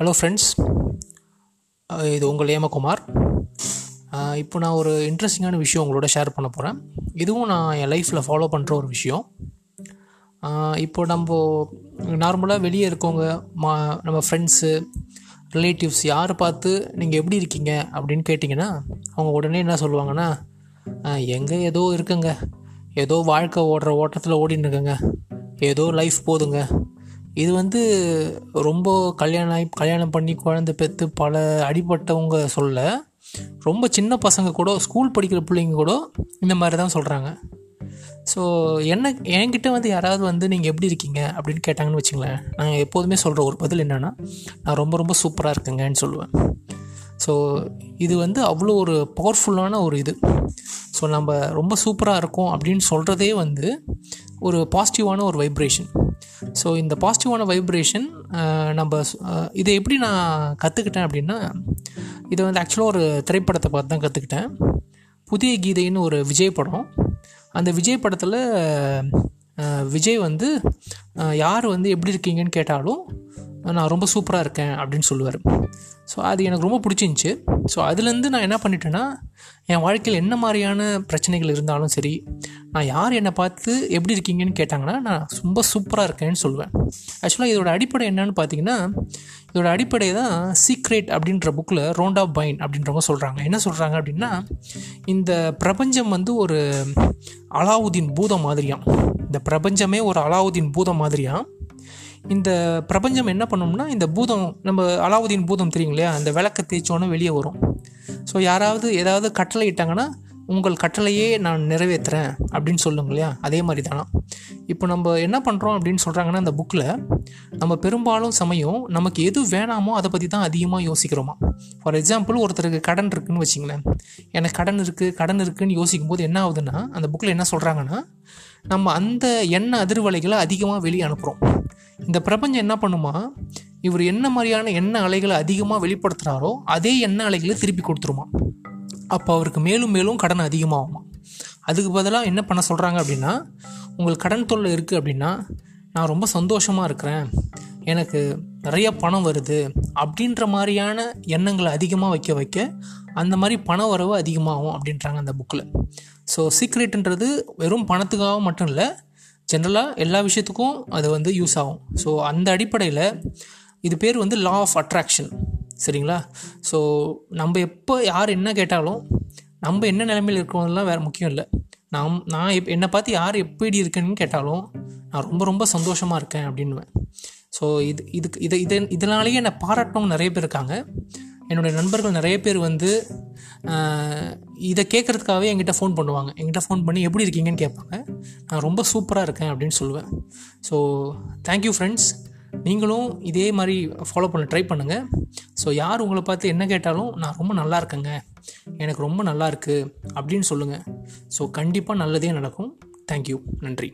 Hello friends இது உங்கள் ஏமகுமார் இப்போ நான் ஒரு இன்ட்ரெஸ்டிங்கான விஷயம் உங்களோட ஷேர் பண்ண போகிறேன் இதுவும் நான் என் லைஃப்பில் ஃபாலோ பண்ணுற ஒரு விஷயம். இப்போ நம்ம நார்மலாக வெளியே இருக்கவங்க மா நம்ம ஃப்ரெண்ட்ஸு ரிலேட்டிவ்ஸ் யார் பார்த்து நீங்கள் எப்படி இருக்கீங்க அப்படின்னு கேட்டிங்கன்னா அவங்க உடனே என்ன சொல்லுவாங்கன்னா எங்கே ஏதோ இருக்குங்க. ஏதோ வாழ்க்கை ஓடுற ஓட்டத்தில் ஓடின்னு இருக்குங்க. ஏதோ லைஃப் போதுங்க. இது வந்து ரொம்ப கல்யாணம் ஆகி கல்யாணம் பண்ணி குழந்தை பெற்று பல அடிபட்டவங்க சொல்ல ரொம்ப சின்ன பசங்க கூட ஸ்கூல் படிக்கிற பிள்ளைங்க கூட இந்த மாதிரி தான் சொல்கிறாங்க ஸோ என்ன என்கிட்ட வந்து யாராவது வந்து நீங்கள் எப்படி இருக்கீங்க அப்படின்னு கேட்டாங்கன்னு வச்சுங்களேன் நான் எப்போதுமே சொல்கிற ஒரு பதில் என்னென்னா நான் ரொம்ப ரொம்ப சூப்பராக இருக்கேங்கன்னு சொல்லுவேன். ஸோ இது வந்து அவ்வளோ ஒரு பவர்ஃபுல்லான ஒரு இது. ஸோ நம்ம ரொம்ப சூப்பராக இருக்கோம் அப்படின்னு சொல்கிறதே வந்து ஒரு பாசிட்டிவான ஒரு வைப்ரேஷன் ஸோ இந்த பாசிட்டிவான வைப்ரேஷன் நம்ம இதை எப்படி நான் கற்றுக்கிட்டேன் அப்படின்னா இதை வந்து ஆக்சுவலாக ஒரு திரைப்படத்தை பார்த்து தான் கற்றுக்கிட்டேன் புதிய கீதைன்னு ஒரு விஜய் படம். அந்த விஜய் படத்தில் விஜய் வந்து யார் வந்து எப்படி இருக்கீங்கன்னு கேட்டாலும் நான் ரொம்ப சூப்பராக இருக்கேன் அப்படின்னு சொல்லுவார். ஸோ அது எனக்கு ரொம்ப பிடிச்சிருந்துச்சி. ஸோ அதுலேருந்து நான் என்ன பண்ணிட்டேன்னா என் வாழ்க்கையில் என்ன மாதிரியான பிரச்சனைகள் இருந்தாலும் சரி நான் யார் என்னை பார்த்து எப்படி இருக்கீங்கன்னு கேட்டாங்கன்னா நான் ரொம்ப சூப்பராக இருக்கேன்னு சொல்லுவேன். ஆக்சுவலாக இதோட அடிப்படை என்னன்னு பார்த்தீங்கன்னா இதோட அடிப்படை தான் சீக்ரெட் அப்படின்ற புக்கில் ரோண்டா பைன் அப்படின்றவங்க சொல்கிறாங்க என்ன சொல்கிறாங்க அப்படின்னா இந்த பிரபஞ்சம் வந்து ஒரு அலாவுதீன் பூதம் மாதிரியாம். இந்த பிரபஞ்சமே ஒரு அலாவுதீன் பூதம் மாதிரியாம். இந்த பிரபஞ்சம் என்ன பண்ணும்னா இந்த பூதம் நம்ம அலாவுதீன் பூதம் தெரியும் இல்லையா அந்த விளக்க தேய்ச்சோன்னே வெளியே வரும். ஸோ யாராவது ஏதாவது கட்டளை இட்டாங்கன்னா உங்கள் கட்டளையே நான் நிறைவேற்றுறேன் அப்படின்னு சொல்லுங்க இல்லையா அதே மாதிரி தானா? இப்போ நம்ம என்ன பண்ணுறோம் அப்படின்னு சொல்கிறாங்கன்னா அந்த புக்கில் நம்ம பெரும்பாலும் சமயம் நமக்கு எது வேணாமோ அதை பற்றி தான் அதிகமாக யோசிக்கிறோமா? ஃபார் எக்ஸாம்பிள் ஒருத்தருக்கு கடன் இருக்குதுன்னு வச்சிங்களேன். எனக்கு கடன் இருக்குது கடன் இருக்குதுன்னு யோசிக்கும் போது என்ன ஆகுதுன்னா அந்த புக்கில் என்ன சொல்கிறாங்கன்னா நம்ம அந்த எண்ண அதிர்வலைகளை அதிகமாக வெளியே அனுப்புகிறோம் இந்த பிரபஞ்சம் என்ன பண்ணுமா? இவர் என்ன மாதிரியான எண்ண அலைகளை அதிகமாக வெளிப்படுத்துகிறாரோ அதே எண்ண அலைகளை திருப்பி கொடுத்துருமா. அப்போ அவருக்கு மேலும் மேலும் கடன் அதிகமாகுமா. அதுக்கு பதிலாக என்ன பண்ண சொல்கிறாங்க அப்படின்னா உங்களுக்கு கடன் தொல்லை இருக்குது அப்படின்னா நான் ரொம்ப சந்தோஷமாக இருக்கிறேன். எனக்கு நிறைய பணம் வருது. அப்படின்ற மாதிரியான எண்ணங்களை அதிகமாக வைக்க வைக்க அந்த மாதிரி பண வரவு அதிகமாகும் அப்படின்றாங்க அந்த புக்கில் ஸோ சீக்ரெட்ன்றது வெறும் பணத்துக்காக மட்டும் இல்லை ஜென்ரலாக எல்லா விஷயத்துக்கும் அது வந்து யூஸ் ஆகும். ஸோ அந்த அடிப்படையில் இது பேர் வந்து லா ஆஃப் அட்ராக்ஷன் சரிங்களா? ஸோ நம்ம எப்போ யார் என்ன கேட்டாலும் நம்ம என்ன நிலைமையில் இருக்கிறோம்லாம் வேறு முக்கியம் இல்லை. நாம் நான் எப் என்னை பார்த்து யார் எப்படி இருக்கேன்னு கேட்டாலும் நான் ரொம்ப ரொம்ப சந்தோஷமாக இருக்கேன் அப்படின்னுவேன். ஸோ இது இதுக்கு இதை இதை இதனாலேயே என்னை பாராட்டினவங்க நிறைய பேர் இருக்காங்க. என்னுடைய நண்பர்கள் நிறைய பேர் வந்து இதை கேட்குறதுக்காகவே என்கிட்ட ஃபோன் பண்ணுவாங்க. என்கிட்ட ஃபோன் பண்ணி எப்படி இருக்கீங்கன்னு கேட்பாங்க. நான் ரொம்ப சூப்பராக இருக்கேன் அப்படின்னு சொல்லுவேன். ஸோ தேங்க்யூ ஃப்ரெண்ட்ஸ் நீங்களும் இதே மாதிரி ஃபாலோ பண்ண ட்ரை பண்ணுங்கள் ஸோ யார் உங்களை பார்த்து என்ன கேட்டாலும் நான் ரொம்ப நல்லா இருக்கேங்க. எனக்கு ரொம்ப நல்லா இருக்குது அப்படின்னு சொல்லுங்கள் ஸோ கண்டிப்பாக நல்லதே நடக்கும். தேங்க்யூ நன்றி.